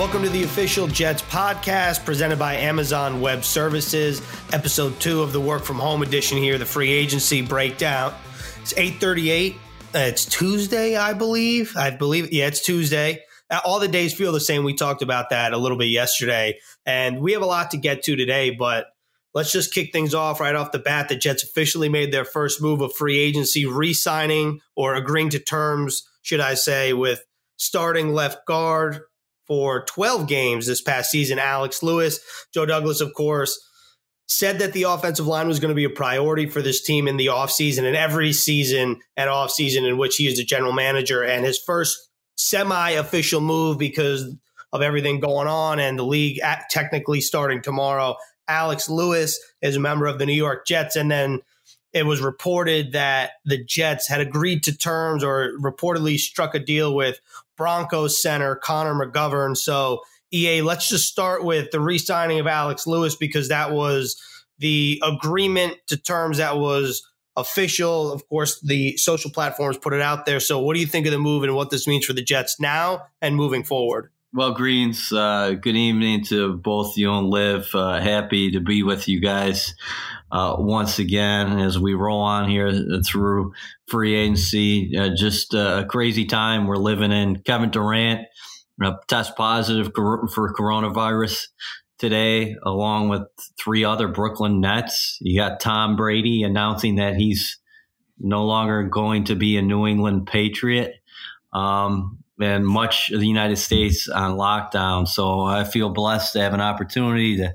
Welcome to the official Jets podcast presented by Amazon Web Services, episode two of the work from home edition here, the free agency breakdown. It's 838. It's Tuesday, I believe. I believe, yeah, it's Tuesday. Uh, all the days feel the same. We talked about that a little bit yesterday, and we have a lot to get to today, but let's just kick things off right off the bat. The Jets officially made their first move of free agency, re signing or agreeing to terms, should I say, with starting left guard for 12 games this past season. Alex Lewis, Joe Douglas, of course, said that the offensive line was going to be a priority for this team in the offseason and every season and offseason in which he is the general manager. And his first semi official move because of everything going on and the league technically starting tomorrow. Alex Lewis is a member of the New York Jets. And then it was reported that the Jets had agreed to terms or reportedly struck a deal with Broncos center Connor McGovern. So, EA, let's just start with the re signing of Alex Lewis because that was the agreement to terms that was official. Of course, the social platforms put it out there. So, what do you think of the move and what this means for the Jets now and moving forward? Well, Greens, uh, good evening to both you and Liv. Uh, happy to be with you guys uh, once again as we roll on here through free agency. Uh, just a crazy time we're living in. Kevin Durant uh, test positive for coronavirus today, along with three other Brooklyn Nets. You got Tom Brady announcing that he's no longer going to be a New England Patriot. Um, and much of the United States on lockdown. So I feel blessed to have an opportunity to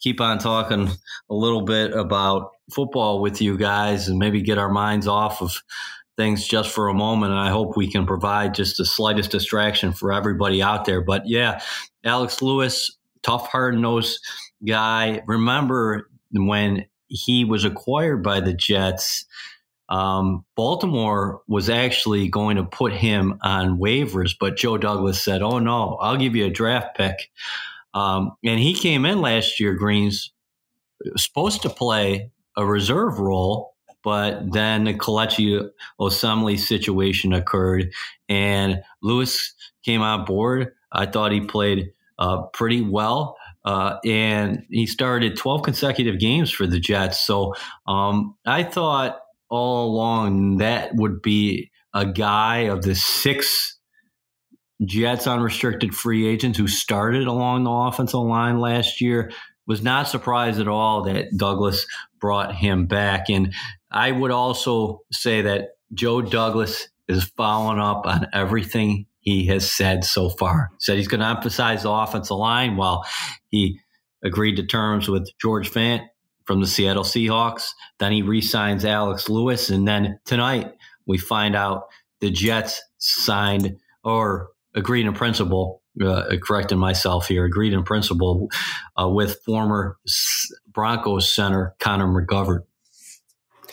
keep on talking a little bit about football with you guys and maybe get our minds off of things just for a moment. And I hope we can provide just the slightest distraction for everybody out there. But yeah, Alex Lewis, tough, hard nosed guy. Remember when he was acquired by the Jets? Um, Baltimore was actually going to put him on waivers, but Joe Douglas said, Oh, no, I'll give you a draft pick. Um, and he came in last year, Greens, supposed to play a reserve role, but then the Kelechi Osemele situation occurred, and Lewis came on board. I thought he played uh, pretty well. Uh, and he started 12 consecutive games for the Jets. So um, I thought all along that would be a guy of the six Jets unrestricted free agents who started along the offensive line last year. Was not surprised at all that Douglas brought him back. And I would also say that Joe Douglas is following up on everything he has said so far. Said he's going to emphasize the offensive line while he agreed to terms with George Fant from the Seattle Seahawks. Then he re-signs Alex Lewis, and then tonight we find out the Jets signed or agreed in principle, uh, correcting myself here, agreed in principle uh, with former Broncos center Connor McGovern.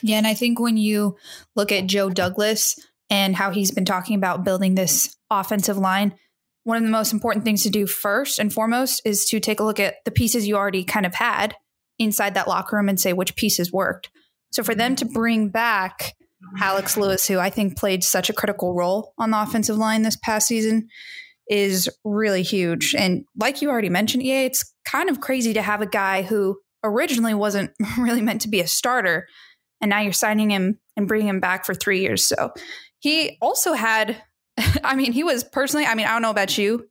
Yeah, and I think when you look at Joe Douglas and how he's been talking about building this offensive line, one of the most important things to do first and foremost is to take a look at the pieces you already kind of had inside that locker room and say which pieces worked. So for them to bring back Alex Lewis, who I think played such a critical role on the offensive line this past season, is really huge. And like you already mentioned, EA, it's kind of crazy to have a guy who originally wasn't really meant to be a starter, and now you're signing him and bringing him back for three years. So he also had, I mean, he was personally, I mean, I don't know about you,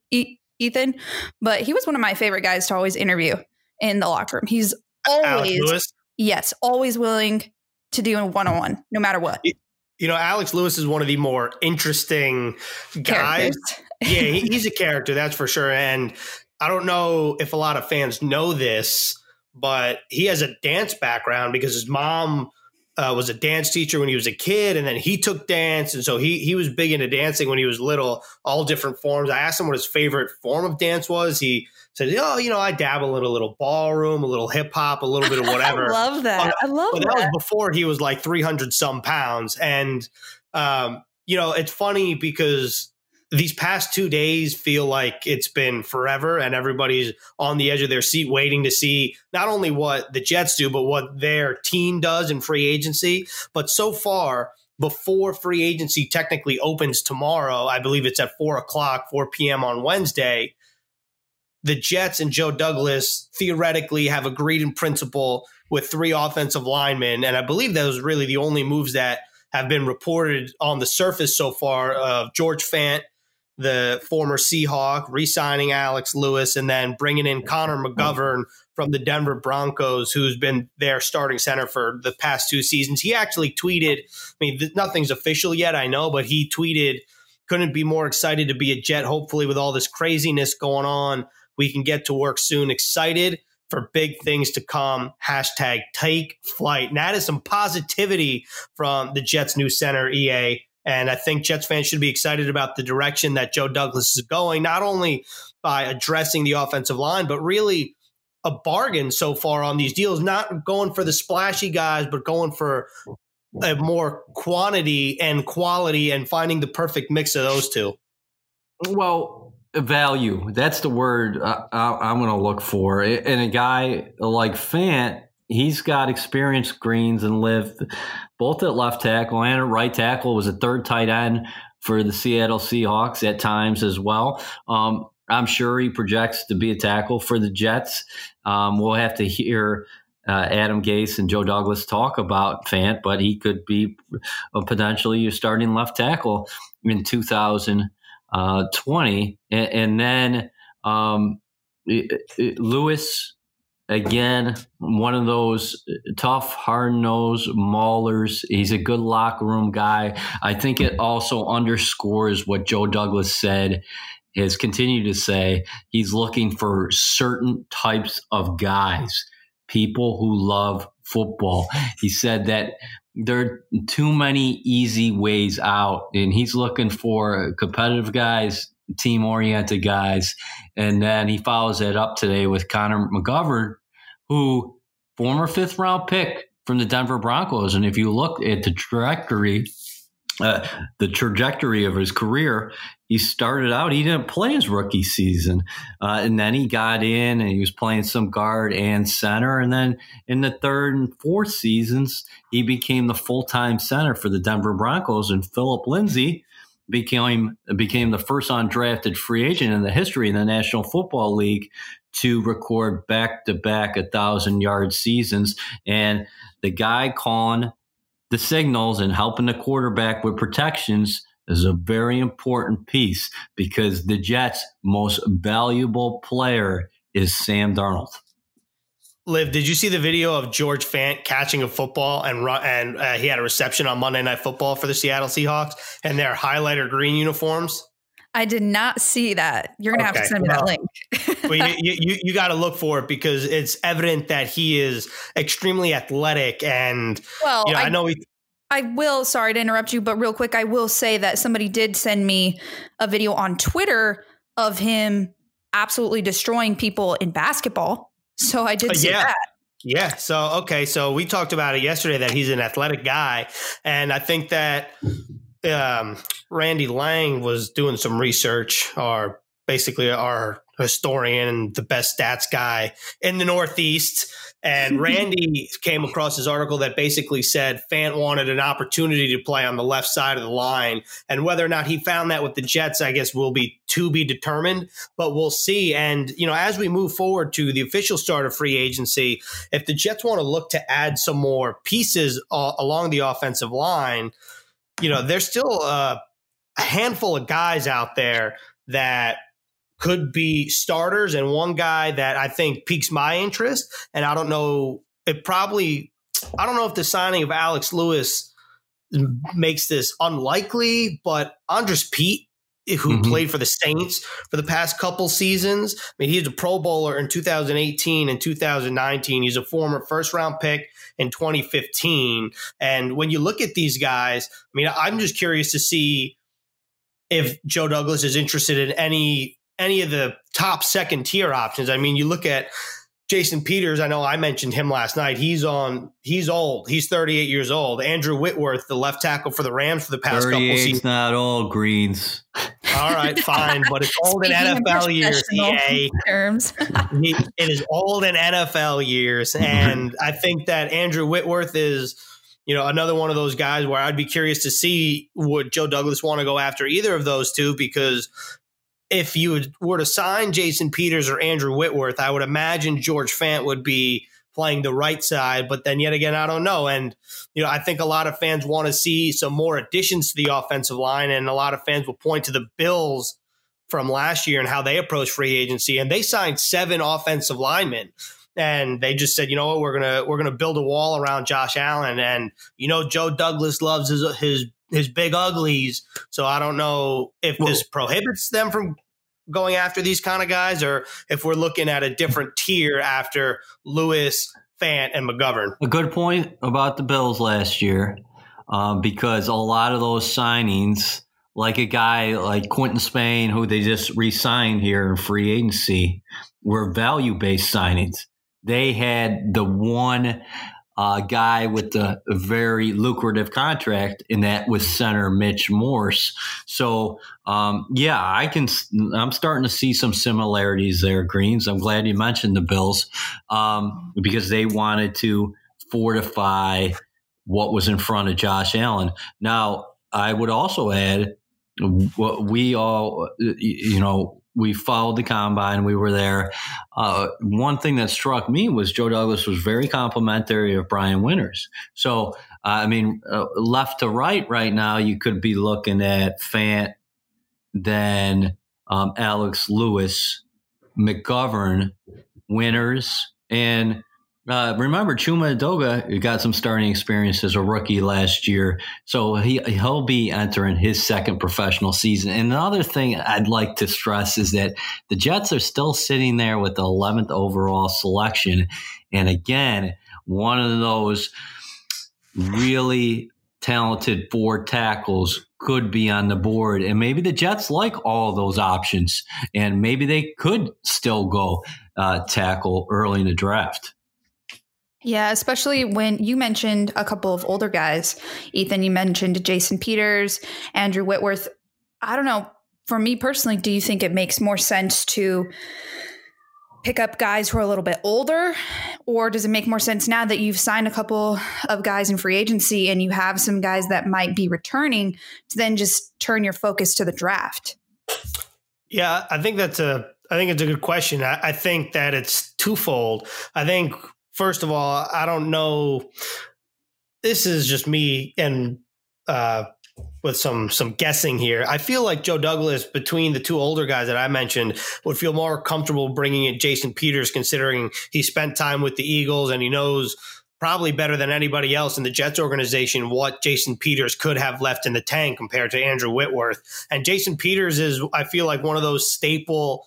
Ethan, but he was one of my favorite guys to always interview in the locker room. He's always, yes, always willing to do a one on one, no matter what. You know, Alex Lewis is one of the more interesting guys. yeah, he's a character, that's for sure. And I don't know if a lot of fans know this, but he has a dance background because his mom uh, was a dance teacher when he was a kid, and then he took dance, and so he he was big into dancing when he was little, all different forms. I asked him what his favorite form of dance was. He said, "Oh, you know, I dabble in a little ballroom, a little hip hop, a little bit of whatever." I love that. But, I love but that. that was before he was like three hundred some pounds, and um, you know, it's funny because these past two days feel like it's been forever, and everybody's on the edge of their seat waiting to see not only what the Jets do, but what their team does in free agency. But so far, before free agency technically opens tomorrow, I believe it's at four o'clock, 4 p.m. on Wednesday the Jets and Joe Douglas theoretically have agreed in principle with three offensive linemen. And I believe those really the only moves that have been reported on the surface so far of George Fant, the former Seahawk, re signing Alex Lewis, and then bringing in Connor McGovern from the Denver Broncos, who's been their starting center for the past two seasons. He actually tweeted, I mean, nothing's official yet, I know, but he tweeted, couldn't be more excited to be a Jet. Hopefully, with all this craziness going on, we can get to work soon. Excited for big things to come. Hashtag take flight. And that is some positivity from the Jets' new center, EA. And I think Jets fans should be excited about the direction that Joe Douglas is going, not only by addressing the offensive line, but really a bargain so far on these deals, not going for the splashy guys, but going for a more quantity and quality and finding the perfect mix of those two. Well, value. That's the word I, am going to look for. And a guy like Fant, he's got experience greens and lived both at left tackle and at right tackle. Was a third tight end for the Seattle Seahawks at times as well. Um, I'm sure he projects to be a tackle for the Jets. Um, we'll have to hear uh, Adam Gase and Joe Douglas talk about Fant, but he could be potentially your starting left tackle in 2020. Uh, and, and, then um, Lewis, again, one of those uh, tough, hard nosed maulers. He's a good locker room guy. I think it also underscores what Joe Douglas said has continued to say he's looking for certain types of guys, people who love football. He said that there are too many easy ways out, and he's looking for competitive guys, team oriented guys. And then he follows it up today with Connor McGovern, who former fifth round pick from the Denver Broncos. And if you look at the trajectory uh, the trajectory of his career, he started out, he didn't play his rookie season. Uh, and then he got in and he was playing some guard and center. And then in the third and fourth seasons, he became the full time center for the Denver Broncos. And Philip Lindsay became, became the first undrafted free agent in the history of the National Football League to record back to back a thousand yard seasons. And the guy calling the signals and helping the quarterback with protections is a very important piece because the Jets' most valuable player is Sam Darnold. Liv, did you see the video of George Fant catching a football and and uh, he had a reception on Monday Night Football for the Seattle Seahawks and their highlighter green uniforms? I did not see that. You're gonna okay. have to send me well, that link. well, you, you, you got to look for it because it's evident that he is extremely athletic and. Well, you know, I, I know he. I will. Sorry to interrupt you, but real quick, I will say that somebody did send me a video on Twitter of him absolutely destroying people in basketball. So I did uh, see yeah. that. Yeah. So okay. So we talked about it yesterday that he's an athletic guy, and I think that um, Randy Lange was doing some research, or basically our historian, the best stats guy in the Northeast. And Randy came across his article that basically said Fant wanted an opportunity to play on the left side of the line. And whether or not he found that with the Jets, I guess will be to be determined, but we'll see. And, you know, as we move forward to the official start of free agency, if the Jets want to look to add some more pieces uh, along the offensive line, you know, there's still uh, a handful of guys out there that could be starters, and one guy that I think piques my interest. And I don't know, it probably, I don't know if the signing of Alex Lewis makes this unlikely, but Andrus Peat who mm-hmm. played for the Saints for the past couple seasons. I mean, he's a Pro Bowler in 2018 and 2019. He's a former first round pick in 2015. And when you look at these guys, I mean, I'm just curious to see if Joe Douglas is interested in any any of the top second tier options. I mean, you look at Jason Peters, I know I mentioned him last night. He's on. He's old. He's 38 years old. Andrew Whitworth, the left tackle for the Rams for the past couple seasons. not all greens. All right, fine, but it's old in NFL years. EA. Terms. it is old in NFL years, and I think that Andrew Whitworth is, you know, another one of those guys where I'd be curious to see would Joe Douglas want to go after either of those two because if you were to sign Jason Peters or Andrew Whitworth, I would imagine George Fant would be playing the right side. But then yet again, I don't know. And, you know, I think a lot of fans want to see some more additions to the offensive line. And a lot of fans will point to the Bills from last year and how they approached free agency. And they signed seven offensive linemen. And they just said, you know what, we're gonna we're gonna build a wall around Josh Allen, and you know Joe Douglas loves his his his big uglies. So I don't know if this prohibits them from going after these kind of guys, or if we're looking at a different tier after Lewis, Fant, and McGovern. A good point about the Bills last year, um, because a lot of those signings, like a guy like Quinton Spain, who they just re-signed here in free agency, were value-based signings. They had the one uh, guy with the very lucrative contract, and that was center Mitch Morse. So, um, yeah, I can. I'm starting to see some similarities there, Greens. I'm glad you mentioned the Bills um, because they wanted to fortify what was in front of Josh Allen. Now, I would also add what we all, you know, we followed the combine. We were there. Uh, one thing that struck me was Joe Douglas was very complimentary of Brian Winters. So, uh, I mean, uh, left to right, right now, you could be looking at Fant, then um, Alex Lewis, McGovern, Winters, and uh, remember, Chuma Edoga got some starting experience as a rookie last year, so he he'll be entering his second professional season. And another thing I'd like to stress is that the Jets are still sitting there with the 11th overall selection, and again, one of those really talented four tackles could be on the board. And maybe the Jets like all those options, and maybe they could still go uh, tackle early in the draft. Yeah, especially when you mentioned a couple of older guys. Ethan, you mentioned Jason Peters, Andrew Whitworth. I don't know. For me personally, do you think it makes more sense to pick up guys who are a little bit older? Or does it make more sense now that you've signed a couple of guys in free agency and you have some guys that might be returning to then just turn your focus to the draft? Yeah, I think that's a I think it's a good question. I, I think that it's twofold. I think first of all, I don't know. This is just me and uh, with some some guessing here. I feel like Joe Douglas, between the two older guys that I mentioned, would feel more comfortable bringing in Jason Peters, considering he spent time with the Eagles and he knows probably better than anybody else in the Jets organization what Jason Peters could have left in the tank compared to Andrew Whitworth. And Jason Peters is, I feel like, one of those staple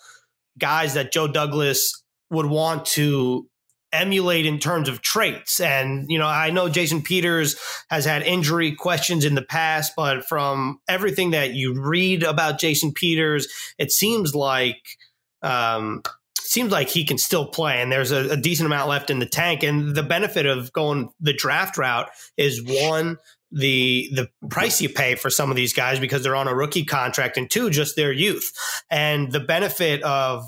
guys that Joe Douglas would want to emulate in terms of traits. And, you know, I know Jason Peters has had injury questions in the past, but from everything that you read about Jason Peters, it seems like, um, seems like he can still play and there's a, a, decent amount left in the tank. And the benefit of going the draft route is one, the the price you pay for some of these guys because they're on a rookie contract and two just their youth and the benefit of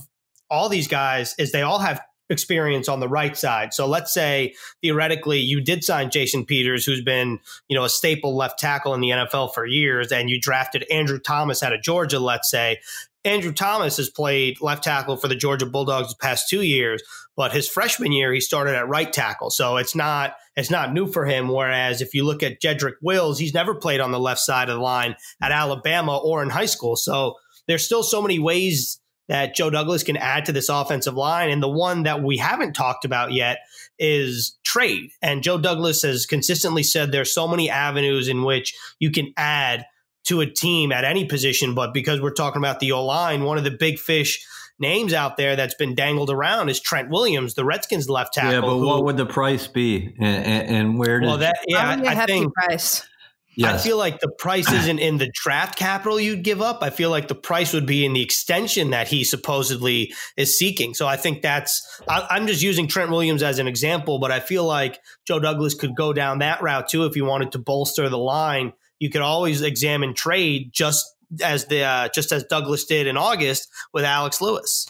all these guys is they all have experience on the right side. So let's say theoretically you did sign Jason Peters, who's been, you know, a staple left tackle in the NFL for years, and you drafted Andrew Thomas out of Georgia, let's say. Andrew Thomas has played left tackle for the Georgia Bulldogs the past two years, but his freshman year he started at right tackle. So it's not it's not new for him. Whereas if you look at Jedrick Wills, he's never played on the left side of the line at Alabama or in high school. So there's still so many ways that Joe Douglas can add to this offensive line. And the one that we haven't talked about yet is trade. And Joe Douglas has consistently said there's so many avenues in which you can add to a team at any position. But because we're talking about the O line, one of the big fish names out there that's been dangled around is Trent Williams, the Redskins left tackle. Yeah, but who, what would the price be, and, and where? Did, well, that yeah, I, I think price. Yes. I feel like the price isn't in the draft capital you'd give up. I feel like the price would be in the extension that he supposedly is seeking. So I think that's, I, am just using Trent Williams as an example, but I feel like Joe Douglas could go down that route too if he wanted to bolster the line. You could always examine trade just as the, uh, just as Douglas did in August with Alex Lewis.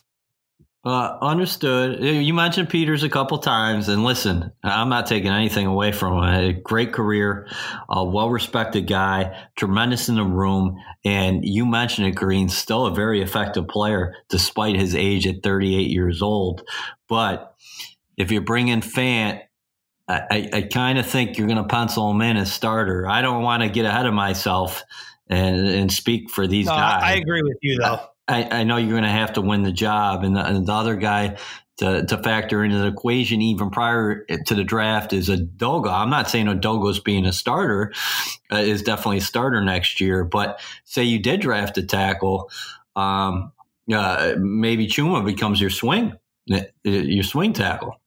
Uh, understood. You mentioned Peters a couple times, and listen, I'm not taking anything away from him. A great career, a well respected guy, tremendous in the room, and you mentioned it, Green, still a very effective player despite his age at 38 years old. But if you bring in Fant, I, I kind of think you're going to pencil him in as starter. I don't want to get ahead of myself and, and speak for these no, guys. I agree with you, though. I, I know you're going to have to win the job, and the, and the other guy to, to factor into the equation even prior to the draft is Edoga. I'm not saying Edoga's being a starter, uh, is definitely a starter next year, but say you did draft a tackle, um, uh, maybe Chuma becomes your swing, uh, your swing tackle.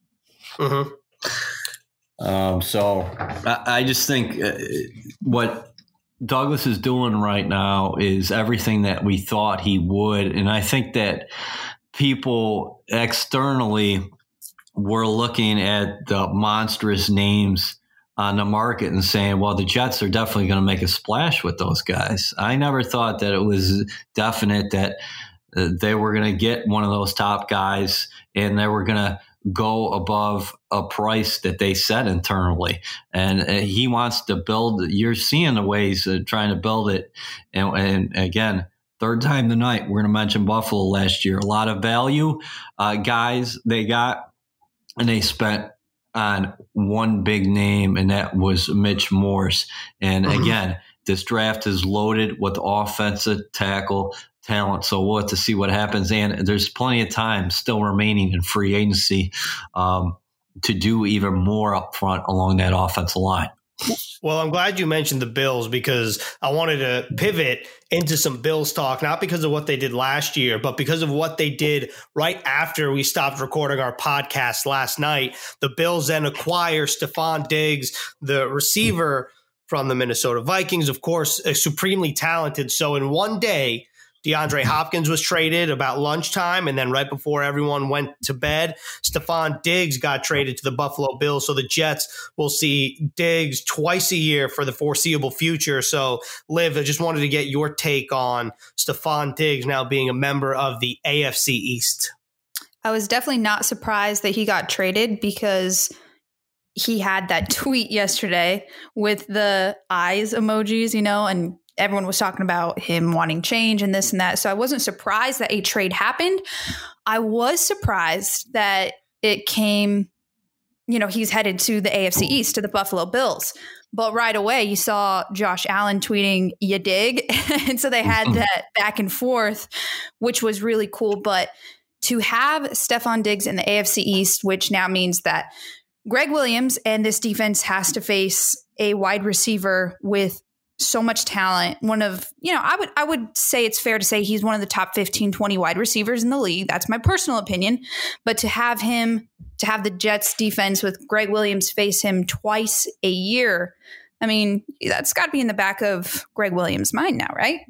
Mm-hmm. Um, so I, I, just think uh, what Douglas is doing right now is everything that we thought he would. And I think that people externally were looking at the monstrous names on the market and saying, well, the Jets are definitely going to make a splash with those guys. I never thought that it was definite that uh, they were going to get one of those top guys and they were going to go above a price that they set internally. And, uh, he wants to build, you're seeing the ways of trying to build it. And, and again, third time tonight, we're going to mention Buffalo last year. A lot of value uh, guys they got, and they spent on one big name, and that was Mitch Morse. And mm-hmm. again, this draft is loaded with offensive tackle talent. So we'll have to see what happens. And there's plenty of time still remaining in free agency um, to do even more up front along that offensive line. Well, I'm glad you mentioned the Bills because I wanted to pivot into some Bills talk, not because of what they did last year, but because of what they did right after we stopped recording our podcast last night. The Bills then acquire Stefon Diggs, the receiver from the Minnesota Vikings, of course, supremely talented. So in one day, DeAndre Hopkins was traded about lunchtime, and then right before everyone went to bed, Stefon Diggs got traded to the Buffalo Bills. So the Jets will see Diggs twice a year for the foreseeable future. So, Liv, I just wanted to get your take on Stefon Diggs now being a member of the AFC East. I was definitely not surprised that he got traded because he had that tweet yesterday with the eyes emojis, you know, and everyone was talking about him wanting change and this and that. So I wasn't surprised that a trade happened. I was surprised that it came, you know, he's headed to the AFC East to the Buffalo Bills. But right away, you saw Josh Allen tweeting, you dig? and so they had mm-hmm. that back and forth, which was really cool. But to have Stefon Diggs in the AFC East, which now means that Gregg Williams and this defense has to face a wide receiver with so much talent. One of, you know, I would I would say it's fair to say he's one of the top 15 20 wide receivers in the league. That's my personal opinion, but to have him to have the Jets defense with Gregg Williams face him twice a year, I mean, that's got to be in the back of Gregg Williams' mind now, right?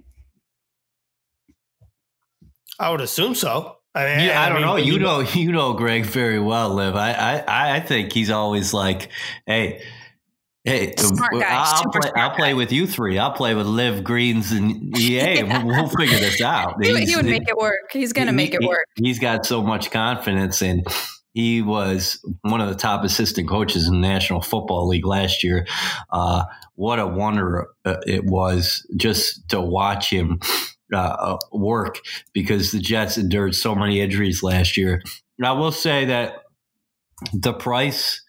I would assume so. I, mean, yeah, I, I don't mean, know. You know, you know Gregg very well, Liv. I, I, I think he's always like, "Hey, Hey, smart guy. I'll, play, I'll play, with you three. I'll play with Liv Greens and EA. yeah. we'll, we'll, figure this out. he, he, would make it work. He's going to make it work. He, has got so much confidence, and he was one of the top assistant coaches in the National Football League last year. Uh, what a wonder uh, it was just to watch him uh, uh, work because the Jets endured so many injuries last year. And I will say that the price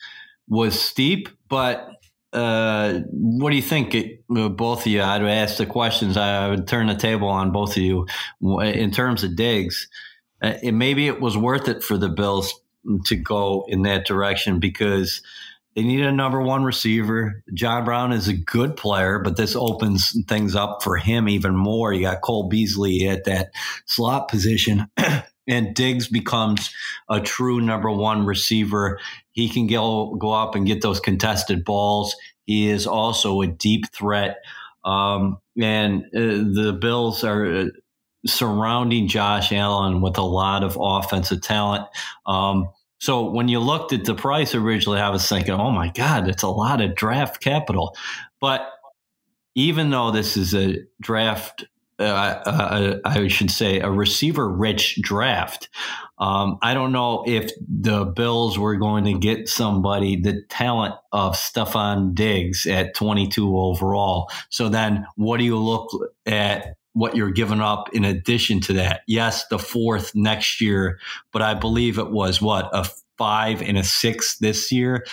was steep, but uh, what do you think, uh, both of you? I'd ask the questions. I would turn the table on both of you in terms of Diggs. Uh, it, maybe it was worth it for the Bills to go in that direction because they need a number one receiver. John Brown is a good player, but this opens things up for him even more. You got Cole Beasley at that slot position. and Diggs becomes a true number one receiver. He can go go up and get those contested balls. He is also a deep threat, um, and uh, the Bills are. Uh, surrounding Josh Allen with a lot of offensive talent. Um, so when you looked at the price originally, I was thinking, oh my God, it's a lot of draft capital. But even though this is a draft uh, I should say, a receiver rich draft. Um, I don't know if the Bills were going to get somebody the talent of Stefon Diggs at 22 overall. So then, what do you look at? What you're giving up in addition to that? Yes, the fourth next year, but I believe it was what a five and a six this year.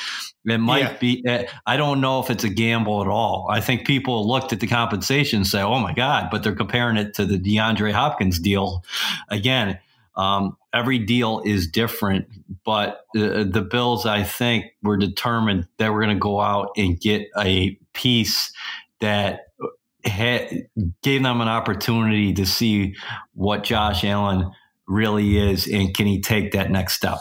It might yeah. be. Eh, I don't know if it's a gamble at all. I think people looked at the compensation and say, "Oh my god," but they're comparing it to the DeAndre Hopkins deal. Again, um, every deal is different, but uh, the Bills, I think, were determined that we're going to go out and get a piece that had, gave them an opportunity to see what Josh Allen really is and can he take that next step.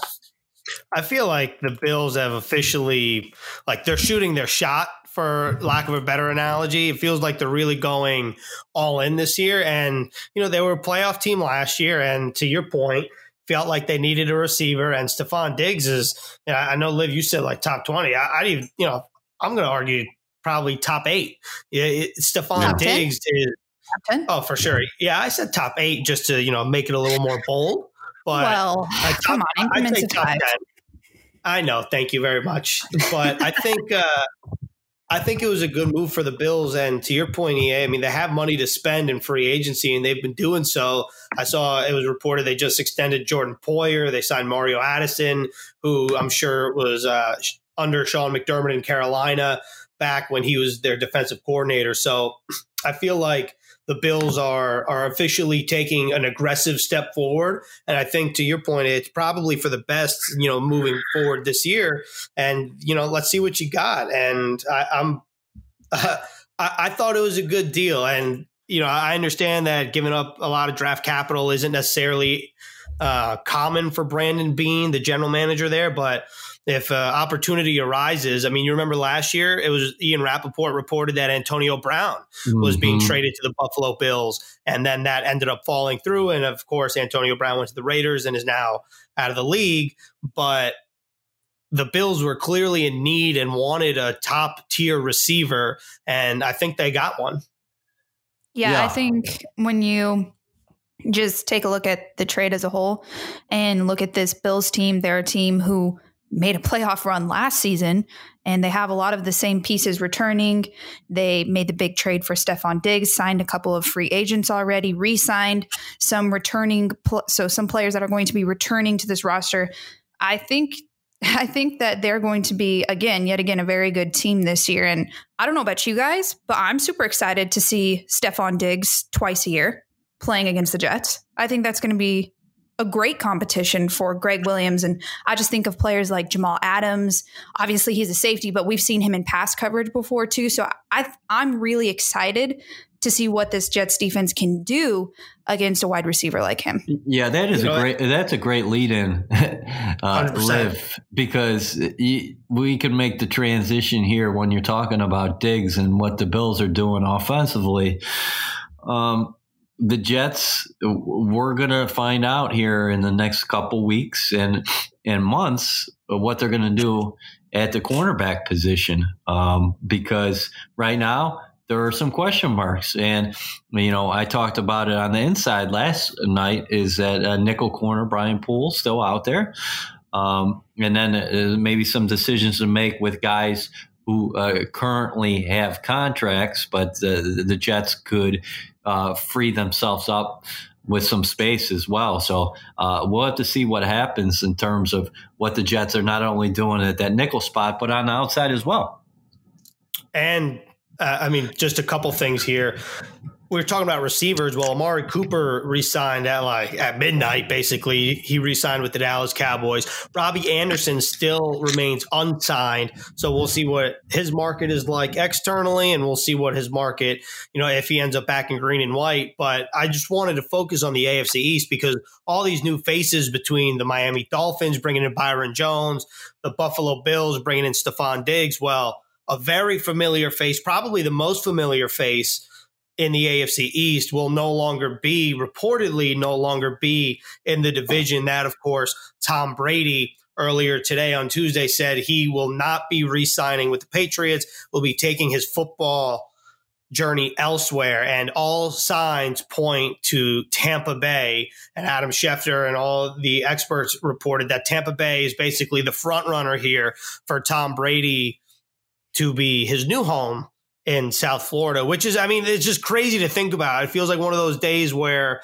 I feel like the Bills have officially like they're shooting their shot for lack of a better analogy. It feels like they're really going all in this year. And, you know, they were a playoff team last year. And to your point, felt like they needed a receiver. And Stefon Diggs is, you know, I know, Liv, you said like top 20. I, I even, you know, I'm going to argue probably top eight. Yeah, it, Stefon Diggs 10? is. Top 10? Oh, for sure. Yeah, I said top eight just to, you know, make it a little more bold. But well, top, come on, increments of five. 10. I know. Thank you very much. But I think uh, I think it was a good move for the Bills. And to your point, EA, I mean, they have money to spend in free agency, and they've been doing so. I saw it was reported they just extended Jordan Poyer. They signed Mario Addison, who I'm sure was uh, under Sean McDermott in Carolina back when he was their defensive coordinator. So I feel like the Bills are are officially taking an aggressive step forward, and I think to your point, it's probably for the best, you know, moving forward this year. And you know, let's see what you got. And I, am uh, I, I thought it was a good deal, and you know, I understand that giving up a lot of draft capital isn't necessarily uh, common for Brandon Beane, the general manager there, but if uh, opportunity arises. I mean, you remember last year, it was Ian Rapoport reported that Antonio Brown mm-hmm. was being mm-hmm. traded to the Buffalo Bills, and then that ended up falling through. And of course, Antonio Brown went to the Raiders and is now out of the league. But the Bills were clearly in need and wanted a top tier receiver, and I think they got one. Yeah, yeah, I think when you just take a look at the trade as a whole and look at this Bills team, they're a team who made a playoff run last season and they have a lot of the same pieces returning. They made the big trade for Stefon Diggs, signed a couple of free agents already, re-signed some returning pl- so some players that are going to be returning to this roster. I think I think that they're going to be again yet again a very good team this year and I don't know about you guys, but I'm super excited to see Stefon Diggs twice a year playing against the Jets. I think that's going to be a great competition for Gregg Williams. And I just think of players like Jamal Adams. Obviously, he's a safety, but we've seen him in pass coverage before too. So I, I'm really excited to see what this Jets defense can do against a wide receiver like him. Yeah, that is you a great. That's a great lead in, uh, Liv, because we can make the transition here when you're talking about Diggs and what the Bills are doing offensively. Um, the Jets, we're to find out here in the next couple weeks and and months what they're to do at the cornerback position. Um, because right now there are some question marks. And you know i talked about it on the inside last night is that uh, nickel corner brian poole still out there. Um, and then uh, maybe some decisions to make with guys who uh, currently have contracts but the, the jets could uh, free themselves up with some space as well. So uh, we'll have to see what happens in terms of what the Jets are not only doing at that nickel spot, but on the outside as well. And uh, I mean, just a couple things here we were talking about receivers. Well, Amari Cooper re-signed at like at midnight. Basically, he re-signed with the Dallas Cowboys. Robby Anderson still remains unsigned, so we'll see what his market is like externally, and we'll see what his market, you know, if he ends up back in green and white. But I just wanted to focus on the AFC East because all these new faces between the Miami Dolphins bringing in Byron Jones, the Buffalo Bills bringing in Stefon Diggs. Well, a very familiar face, probably the most familiar face in the AFC East will no longer be reportedly no longer be in the division. That, of course, Tom Brady earlier today on Tuesday said he will not be re signing with the Patriots, will be taking his football journey elsewhere. And all signs point to Tampa Bay. And Adam Schefter and all the experts reported that Tampa Bay is basically the front runner here for Tom Brady to be his new home in South Florida, which is, I mean, it's just crazy to think about. It feels like one of those days where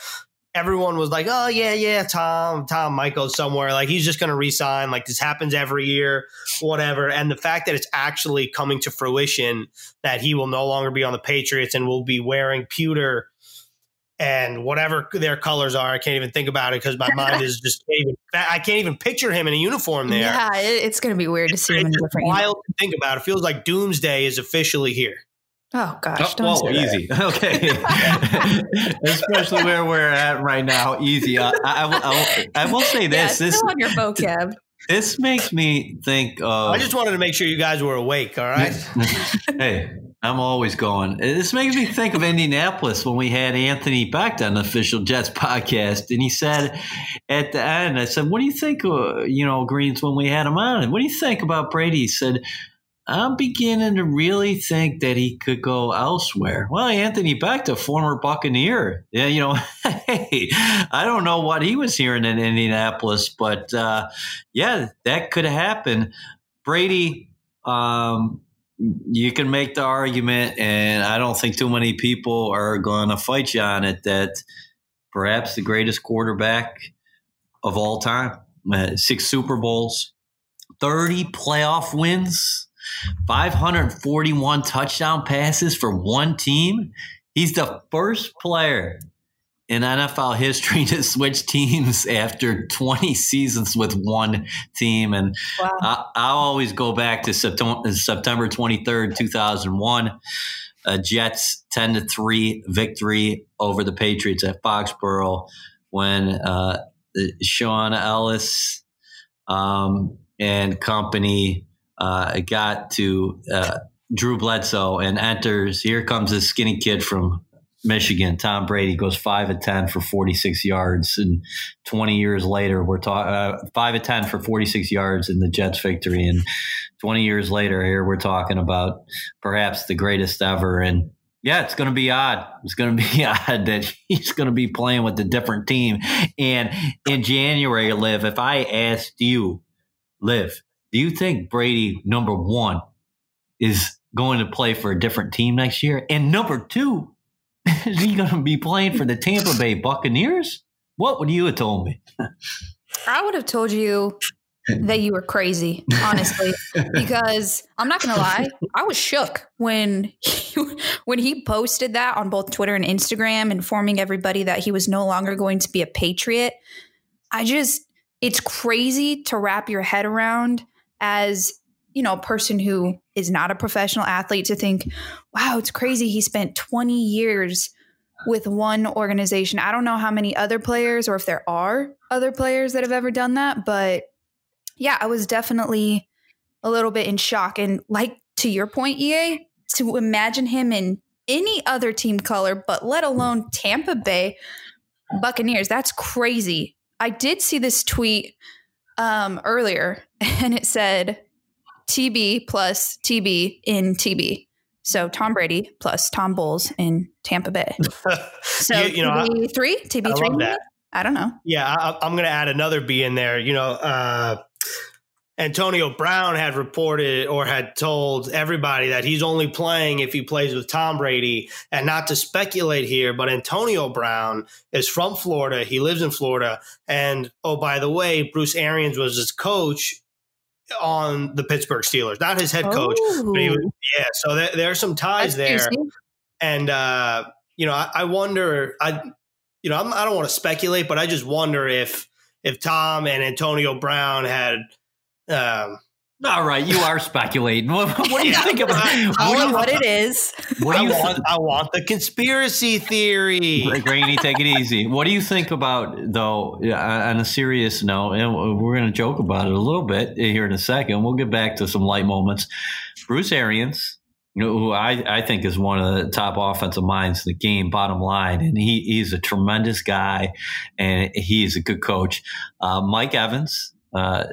everyone was like, "Oh yeah, yeah, Tom, Tom Michael somewhere. Like he's just going to resign. Like this happens every year, whatever." And the fact that it's actually coming to fruition that he will no longer be on the Patriots and will be wearing pewter and whatever their colors are, I can't even think about it because my mind is just, I can't even picture him in a uniform there. Yeah, it's going to be weird to see him in different. Wild to think about. It feels like Doomsday is officially here. Oh gosh, oh, don't oh, easy. Okay, especially where we're at right now. Easy. I, I, I, I will say this. Yeah, this on your vocab. This makes me think of. I just wanted to make sure you guys were awake. All right. hey, I'm always going. This makes me think of Indianapolis when we had Anthony Becht on the official Jets podcast, and he said at the end, I said, "What do you think? Of, you know, Greens when we had him on? And what do you think about Brady?" He said I'm beginning to really think that he could go elsewhere. Well, Anthony Becht, a former Buccaneer, yeah, you know, hey, I don't know what he was hearing in Indianapolis, but uh, yeah, that could happen. Brady, um, you can make the argument, and I don't think too many people are going to fight you on it that perhaps the greatest quarterback of all time, uh, six Super Bowls, 30 playoff wins 541 touchdown passes for one team. He's the first player in NFL history to switch teams after 20 seasons with one team. And wow. I, will always go back to September, September 23rd, 2001. A Jets 10 to 3 victory over the Patriots at Foxborough when uh, Shaun Ellis um, and company uh, got to uh, Drew Bledsoe and enters. Here comes this skinny kid from Michigan. Tom Brady goes five of ten for forty six yards, and twenty years later, we're talking uh, five of ten for forty six yards in the Jets' victory. And twenty years later, here we're talking about perhaps the greatest ever. And yeah, it's going to be odd. It's going to be odd that he's going to be playing with a different team. And in January, Liv, if I asked you, Liv, do you think Brady, number one, is going to play for a different team next year? And number two, is he going to be playing for the Tampa Bay Buccaneers? What would you have told me? I would have told you that you were crazy, honestly, because I'm not going to lie, I was shook when he, when he posted that on both Twitter and Instagram, informing everybody that he was no longer going to be a Patriot. I just, it's crazy to wrap your head around as you know a person who is not a professional athlete to think wow it's crazy he spent 20 years with one organization. I don't know how many other players or if there are other players that have ever done that but yeah i was definitely a little bit in shock. And like to your point ea to imagine him in any other team color but let alone tampa bay buccaneers. That's crazy. I did see this tweet um, earlier, and it said TB plus TB in TB. So Tom Brady plus Todd Bowles in Tampa Bay. So you, you know, TB three, TB three. I don't know. Yeah, I, am going to add another B in there. You know, uh, Antonio Brown had reported or had told everybody that he's only playing if he plays with Tom Brady. And not to speculate here, but Antonio Brown is from Florida. He lives in Florida. And oh, by the way, Bruce Arians was his coach on the Pittsburgh Steelers, not his head coach. Oh. Was, yeah, so there, there, are some ties That's there. And, uh, you know, I, I wonder, I, you know, I'm, I do not want to speculate, but I just wonder if, if Tom and Antonio Brown had – um, all right, you are speculating. What, what do you think about I know what it is? What do you I want? I want the conspiracy theory. Granny, take it easy. What do you think about though? On a serious note, and we're going to joke about it a little bit here in a second. We'll get back to some light moments. Bruce Arians, who I, I think is one of the top offensive minds in the game, bottom line. And he, he's a tremendous guy and he's a good coach. Uh, Mike Evans, uh,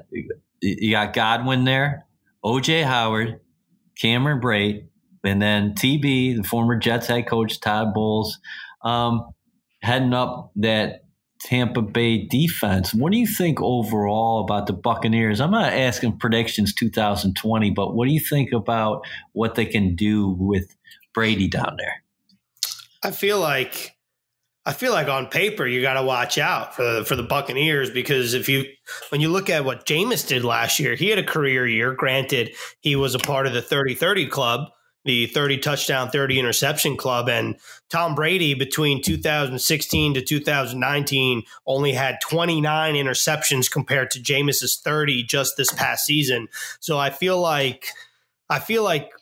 you got Godwin there, OJ Howard, Cameron Brate, and then TB, the former Jets head coach Todd Bowles, um, heading up that Tampa Bay defense. What do you think overall about the Buccaneers? I'm not asking predictions 2020, but what do you think about what they can do with Brady down there? I feel like I feel like on paper you got to watch out for the, for the Buccaneers because if you when you look at what Jameis did last year, he had a career year. Granted, he was a part of the 30-30 club, the 30 touchdown, 30 interception club. And Tom Brady between 2016 to 2019 only had 29 interceptions compared to Jameis's 30 just this past season. So I feel like I feel like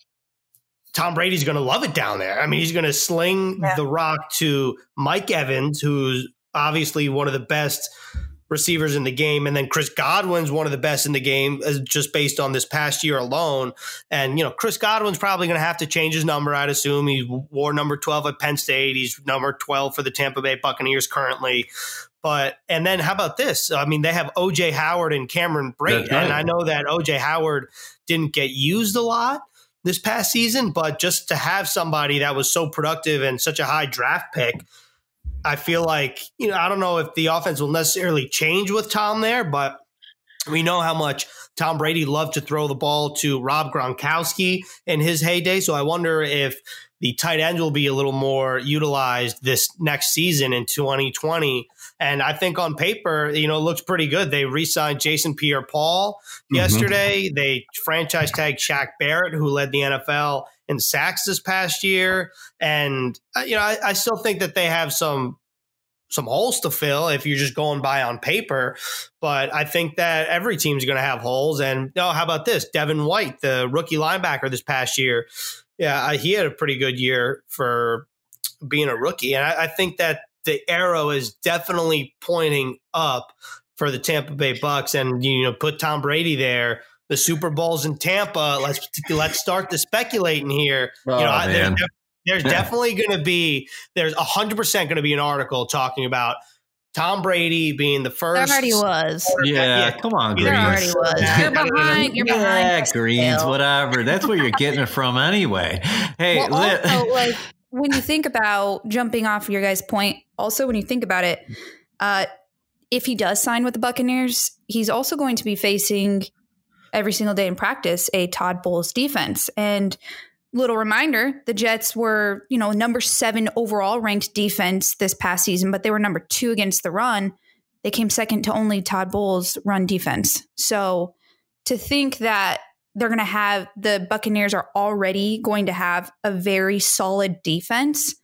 Tom Brady's going to love it down there. I mean, he's going to sling yeah. the rock to Mike Evans, who's obviously one of the best receivers in the game. And then Chris Godwin's one of the best in the game, uh, just based on this past year alone. And, you know, Chris Godwin's probably going to have to change his number, I'd assume. He wore number 12 at Penn State. He's number 12 for the Tampa Bay Buccaneers currently. But, and then how about this? I mean, they have OJ Howard and Cameron Brate. Right. And I know that OJ Howard didn't get used a lot this past season, but just to have somebody that was so productive and such a high draft pick, I feel like, you know, I don't know if the offense will necessarily change with Tom there, but we know how much Tom Brady loved to throw the ball to Rob Gronkowski in his heyday. So I wonder if the tight end will be a little more utilized this next season in 2020 and I think on paper, you know, it looks pretty good. They re-signed Jason Pierre-Paul mm-hmm. yesterday. They franchise tagged Shaq Barrett, who led the NFL in sacks this past year. And uh, you know, I, I still think that they have some some holes to fill if you're just going by on paper. But I think that every team's going to have holes. And oh, how about this? Devin White, the rookie linebacker this past year. Yeah, he had a pretty good year for being a rookie. And I, I think that the arrow is definitely pointing up for the Tampa Bay Bucks, and you know, put Tom Brady there. The Super Bowl's in Tampa. Let's let's start the speculating here. Oh, you know, oh, I, there's, there's definitely going to be there's hundred percent going to be an article talking about Tom Brady being the first. There already was. Yeah, come on, Greens. There already was. You're behind. You're behind. yeah. Greens, whatever. That's where you're getting it from anyway. Hey, well, also, like when you think about jumping off your guys' point, also when you think about it, uh, if he does sign with the Buccaneers, he's also going to be facing every single day in practice a Todd Bowles defense. And little reminder, the Jets were, you know, number seven overall ranked defense this past season, but they were number two against the run. They came second to only Todd Bowles' run defense. So to think that they're going to have the Buccaneers are already going to have a very solid defense.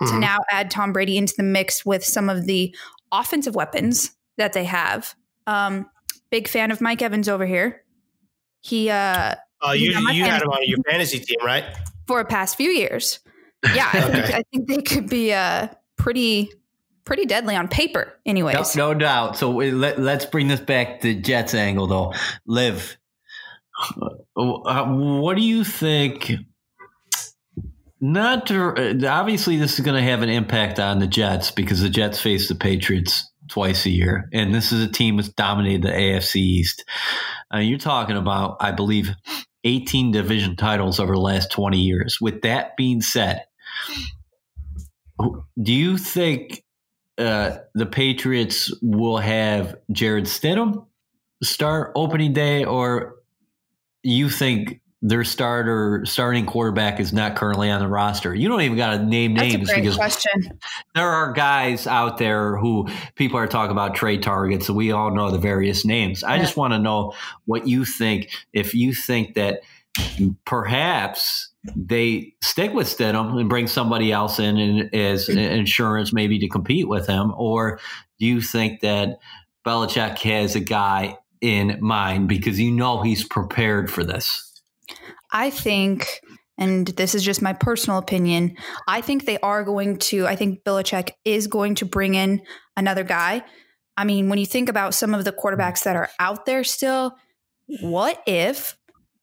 Mm-hmm. To now add Tom Brady into the mix with some of the offensive weapons that they have. Um, big fan of Mike Evans over here. He, uh, uh you, you had him on your fantasy team, right? For a past few years. Yeah, I, okay. think, I think they could be uh, pretty pretty deadly on paper, anyways. No, no doubt. So we, let, us bring this back to Jets angle, though. Liv uh, what do you think? Not to, obviously, this is going to have an impact on the Jets because the Jets face the Patriots twice a year, and this is a team that's dominated the AFC East. Uh, you're talking about, I believe, 18 division titles over the last 20 years. With that being said, do you think uh, the Patriots will have Jarrett Stidham start opening day, or you think their starter starting quarterback is not currently on the roster. You don't even got to name That's names because question. there are guys out there who people are talking about trade targets, and we all know the various names. I just want to know what you think. If you think that perhaps they stick with Stidham and bring somebody else in and, as insurance, maybe to compete with him, or do you think that Belichick has a guy in mind because you know he's prepared for this? I think, and this is just my personal opinion, I think they are going to, I think Belichick is going to bring in another guy. I mean, when you think about some of the quarterbacks that are out there still, what if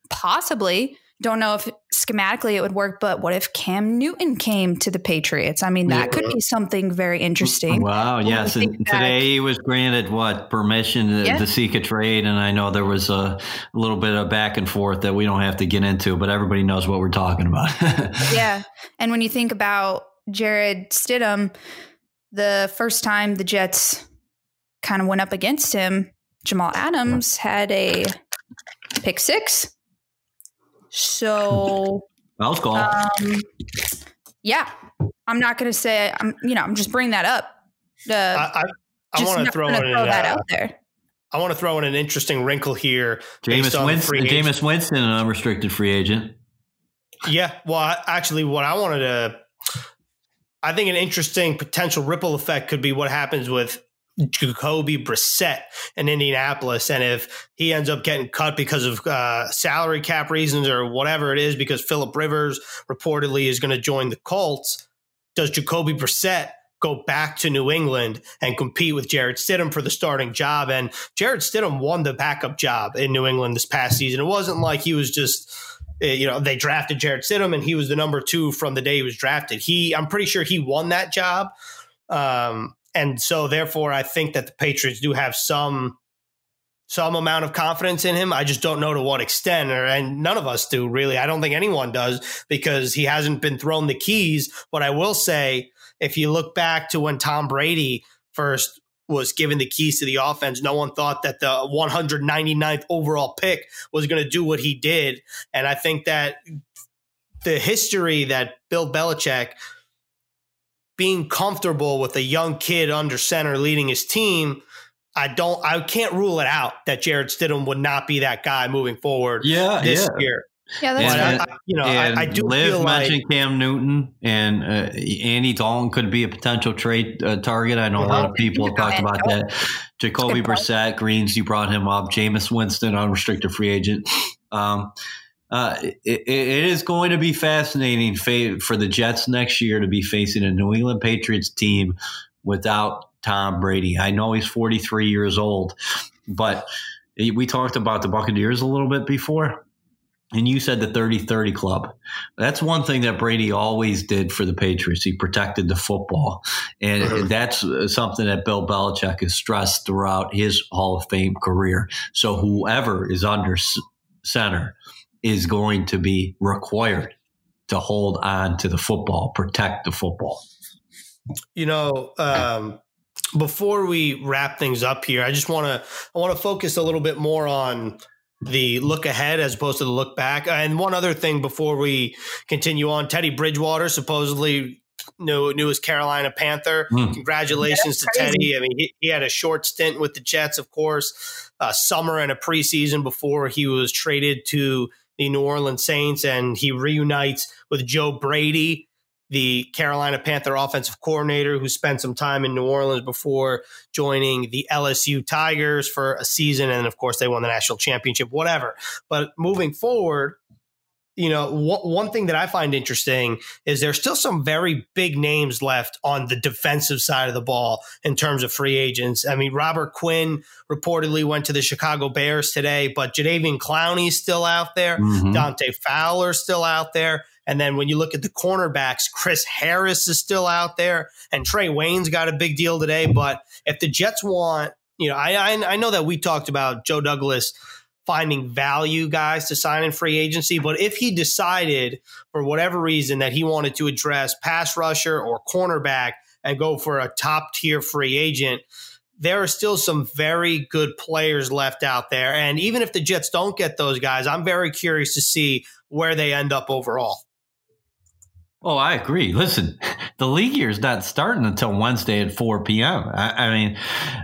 possibly don't know if schematically it would work, but what if Cam Newton came to the Patriots? I mean, that could be something very interesting. Wow. Yes. And today he was granted what permission to, yeah. to, seek a trade. And I know there was a little bit of back and forth that we don't have to get into, but everybody knows what we're talking about. yeah. And when you think about Jarrett Stidham, the first time the Jets kind of went up against him, Jamal Adams had a pick six so that was cool. Um, yeah, I'm not going to say I'm. You know, I'm just bringing that up. Uh, I, I, I want to throw, throw that uh, out there. I want to throw in an interesting wrinkle here. Jameis Winston, Jameis Winston, an unrestricted free agent. Yeah, well, actually, what I wanted to, I think an interesting potential ripple effect could be what happens with Jacoby Brissett in Indianapolis. And if he ends up getting cut because of uh, salary cap reasons or whatever it is, because Philip Rivers reportedly is going to join the Colts, does Jacoby Brissett go back to New England and compete with Jarrett Stidham for the starting job? And Jarrett Stidham won the backup job in New England this past season. It wasn't like he was just eh, you know they drafted Jarrett Stidham and he was the number two from the day he was drafted. He I'm pretty sure he won that job. Um, and so therefore I think that the Patriots do have some some amount of confidence in him. I just don't know to what extent, or and none of us do really. I don't think anyone does because he hasn't been thrown the keys. But I will say, if you look back to when Tom Brady first was given the keys to the offense, no one thought that the 199th overall pick was going to do what he did. And I think that the history that Bill Belichick being comfortable with a young kid under center leading his team, I don't, I can't rule it out that Jarrett Stidham would not be that guy moving forward. Yeah, this yeah. year. Yeah, that's and, I, you know, I, I, do Liv feel mentioned like, Cam Newton and uh, Andy Dalton could be a potential trade uh, target. I know a lot of people have talked about that. Jacoby Brissett, Greens, you brought him up. Jameis Winston, unrestricted free agent. Um, uh, it, it is going to be fascinating for the Jets next year to be facing a New England Patriots team without Tom Brady. I know he's 43 years old, but we talked about the Buccaneers a little bit before. And you said the 30 30 club. That's one thing that Brady always did for the Patriots. He protected the football. And mm-hmm. that's something that Bill Belichick has stressed throughout his Hall of Fame career. So whoever is under center is going to be required to hold on to the football, protect the football. You know, um, before we wrap things up here, I just want to I want to focus a little bit more on the look ahead as opposed to the look back. And one other thing before we continue on, Teddy Bridgewater supposedly new newest Carolina Panther. Mm. Congratulations to Teddy. I mean, he, he, had a short stint with the Jets, of course, a summer and a preseason before he was traded to the New Orleans Saints, and he reunites with Joe Brady, the Carolina Panther offensive coordinator, who spent some time in New Orleans before joining the LSU Tigers for a season. And of course, they won the national championship, whatever. But moving forward, you know, one thing that I find interesting is there's still some very big names left on the defensive side of the ball in terms of free agents. I mean, Robert Quinn reportedly went to the Chicago Bears today, but Jadeveon Clowney's still out there. Mm-hmm. Dante Fowler's still out there. And then when you look at the cornerbacks, Chris Harris is still out there, and Trae Waynes got a big deal today. But if the Jets want, you know, I I, I know that we talked about Joe Douglas finding value guys to sign in free agency. But if he decided for whatever reason that he wanted to address pass rusher or cornerback and go for a top tier free agent, there are still some very good players left out there. And even if the Jets don't get those guys, I'm very curious to see where they end up overall. Oh, I agree. Listen, the league year is not starting until Wednesday at 4 p.m. I, I mean,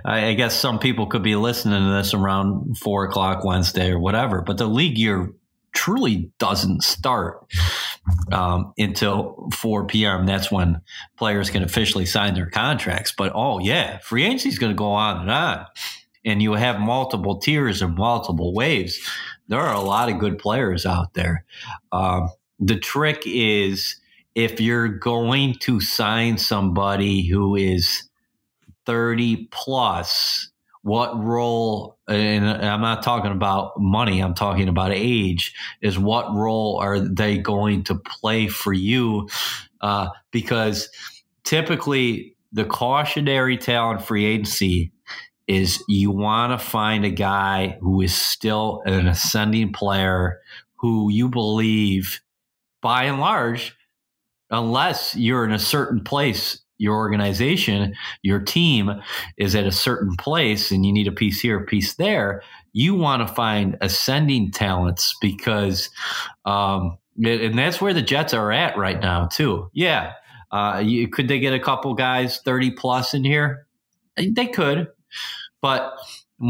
I, I, guess some people could be listening to this around 4 o'clock Wednesday or whatever, but the league year truly doesn't start um, until 4 p.m. That's when players can officially sign their contracts. But oh, yeah, free agency is going to go on and on. And you have multiple tiers and multiple waves. There are a lot of good players out there. Um, the trick is if you're going to sign somebody who is 30 plus what role, and I'm not talking about money, I'm talking about age, is what role are they going to play for you? Uh, because typically the cautionary tale in free agency is you want to find a guy who is still an ascending player who you believe by and large unless you're in a certain place your organization, your team is at a certain place and you need a piece here, a piece there, you want to find ascending talents because, um, and that's where the Jets are at right now, too. Yeah. Uh, you, could they get a couple guys 30 plus in here? They could. But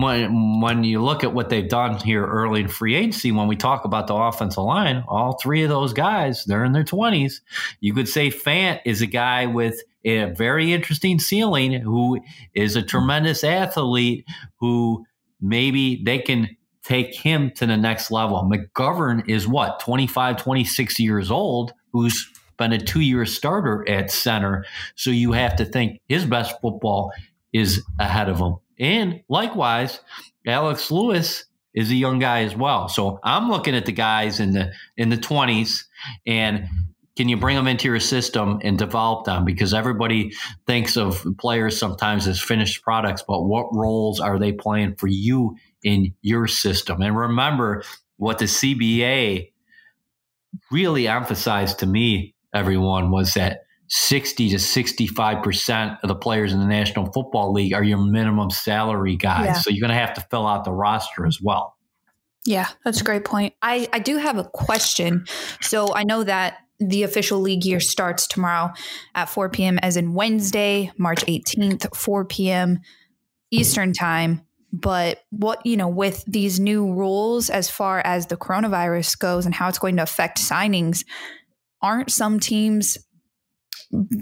when when you look at what they've done here early in free agency, when we talk about the offensive line, all three of those guys, they're in their twenties. You could say Fant is a guy with a very interesting ceiling who is a tremendous athlete who maybe they can take him to the next level. McGovern is what, 25, 26 years old, who's been a two year starter at center. So you have to think his best football is ahead of him. And likewise, Alex Lewis is a young guy as well. So I'm looking at the guys in the in the 20s and can you bring them into your system and develop them because everybody thinks of players sometimes as finished products but what roles are they playing for you in your system and remember what the cba really emphasized to me everyone was that 60 to 65% of the players in the National Football League are your minimum salary guys. Yeah. So you're going to have to fill out the roster as well. Yeah, that's a great point. I, I do have a question. So I know that the official league year starts tomorrow at 4 p.m., as in Wednesday, March 18th, 4 p.m. Eastern time. But what, you know, with these new rules as far as the coronavirus goes and how it's going to affect signings, aren't some teams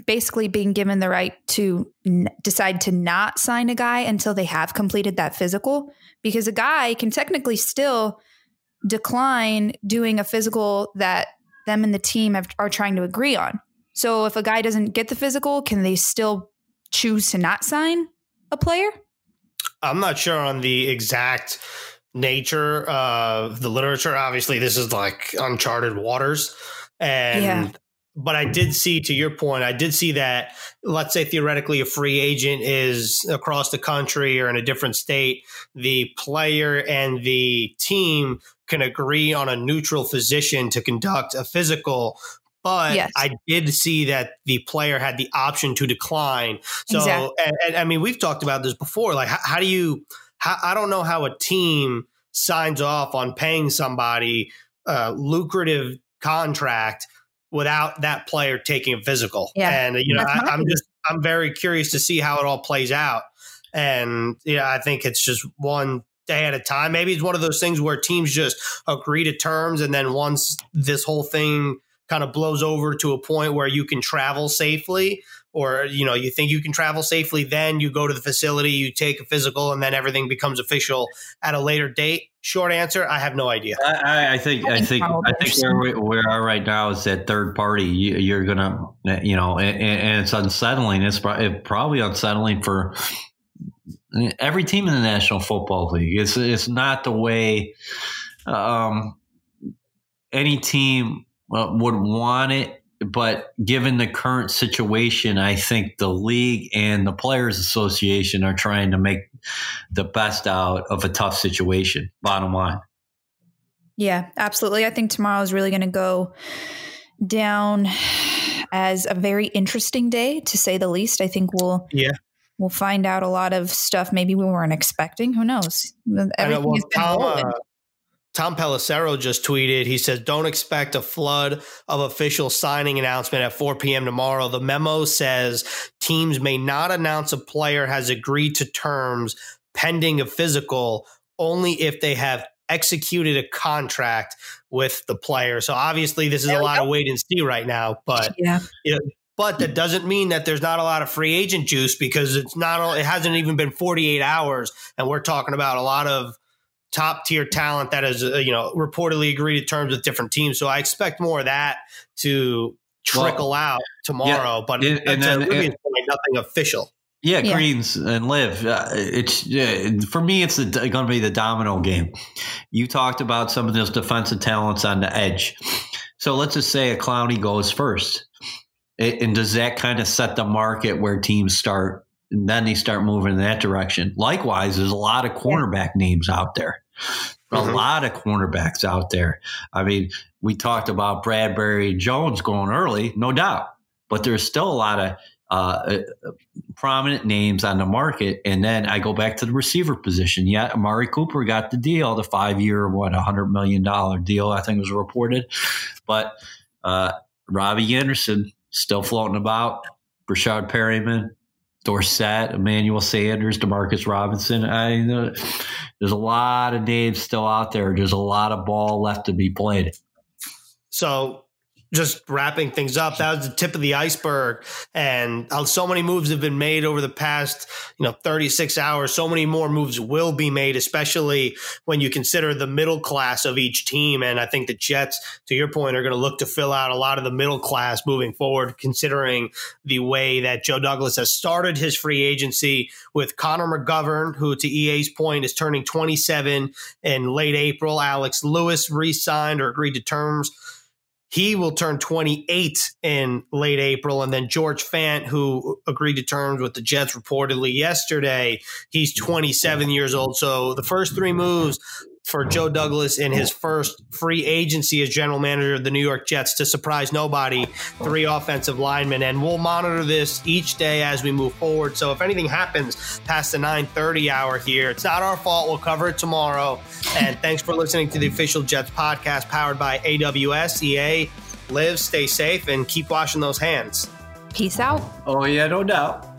basically being given the right to n- decide to not sign a guy until they have completed that physical because a guy can technically still decline doing a physical that them and the team have, are trying to agree on. So if a guy doesn't get the physical, can they still choose to not sign a player? I'm not sure on the exact nature of the literature. Obviously, this is like uncharted waters. And yeah but I did see, to your point, I did see that, let's say theoretically, a free agent is across the country or in a different state, the player and the team can agree on a neutral physician to conduct a physical. But yes. I did see that the player had the option to decline. So, exactly. and, and, I mean, we've talked about this before. Like, how, how do you, how, I don't know how a team signs off on paying somebody a lucrative contract without that player taking a physical. Yeah. And you know, I, am just I'm very curious to see how it all plays out. And yeah, I think it's just one day at a time. Maybe it's one of those things where teams just agree to terms, and then once this whole thing kind of blows over to a point where you can travel safely or you know you think you can travel safely then you go to the facility you take a physical and then everything becomes official at a later date? Short answer i have no idea. I, I think i think i think where we, we, are right now is that third party you, are gonna you know and, and it's unsettling. It's probably unsettling for every team in the national football league. It's it's not the way um, any team uh, would want it but given the current situation, I think the league and the Players Association are trying to make the best out of a tough situation, bottom line. Yeah, absolutely. I think tomorrow is really going to go down as a very interesting day, to say the least. I think we'll yeah we'll find out a lot of stuff maybe we weren't expecting. Who knows? Everything well, Tom, uh, Tom Pelissero just tweeted. He says, Don't expect a flood of official signing announcement at 4 p.m. tomorrow. The memo says teams may not announce a player has agreed to terms pending a physical only if they have executed a contract with the player. So obviously, this is a lot of wait and see right now. But yeah. You know, but that doesn't mean that there's not a lot of free agent juice because it's not it hasn't even been 48 hours and we're talking about a lot of top tier talent that has uh, you know reportedly agreed to terms with different teams. So I expect more of that to trickle well, out tomorrow. Yeah, but and, and then, really point, nothing official. Yeah, yeah. Greens and Liv. Uh, it's uh, for me. It's going to be the domino game. You talked about some of those defensive talents on the edge. So let's just say a Clowney goes first, it, and does that kind of set the market where teams start? And then they start moving in that direction. Likewise, there's a lot of cornerback names out there. A mm-hmm. lot of cornerbacks out there. I mean, we talked about Bradbury Jones going early, no doubt, but there's still a lot of uh, uh, prominent names on the market. And then I go back to the receiver position. Yeah, Amari Cooper got the deal, the five year, what, $100 million deal, I think was reported. But uh, Robby Anderson still floating about, Breshad Perriman, Dorsett, Emmanuel Sanders, Demarcus Robinson. I, uh, there's a lot of names still out there. There's a lot of ball left to be played. So just wrapping things up, that was the tip of the iceberg. And uh, so many moves have been made over the past, you know, 36 hours. So many more moves will be made, especially when you consider the middle class of each team. And I think the Jets, to your point, are going to look to fill out a lot of the middle class moving forward, considering the way that Joe Douglas has started his free agency with Connor McGovern, who to EA's point is turning 27 in late April. Alex Lewis re signed or agreed to terms he will turn 28 in late April. And then George Fant, who agreed to terms with the Jets reportedly yesterday, he's 27 years old. So the first three moves for Joe Douglas in his first free agency as general manager of the New York Jets to surprise nobody, three offensive linemen. And we'll monitor this each day as we move forward. So if anything happens past the 930 hour here, it's not our fault. We'll cover it tomorrow. And thanks for listening to the official Jets podcast powered by AWS, EA. Liv, stay safe, and keep washing those hands. Peace out. Oh, yeah, no doubt.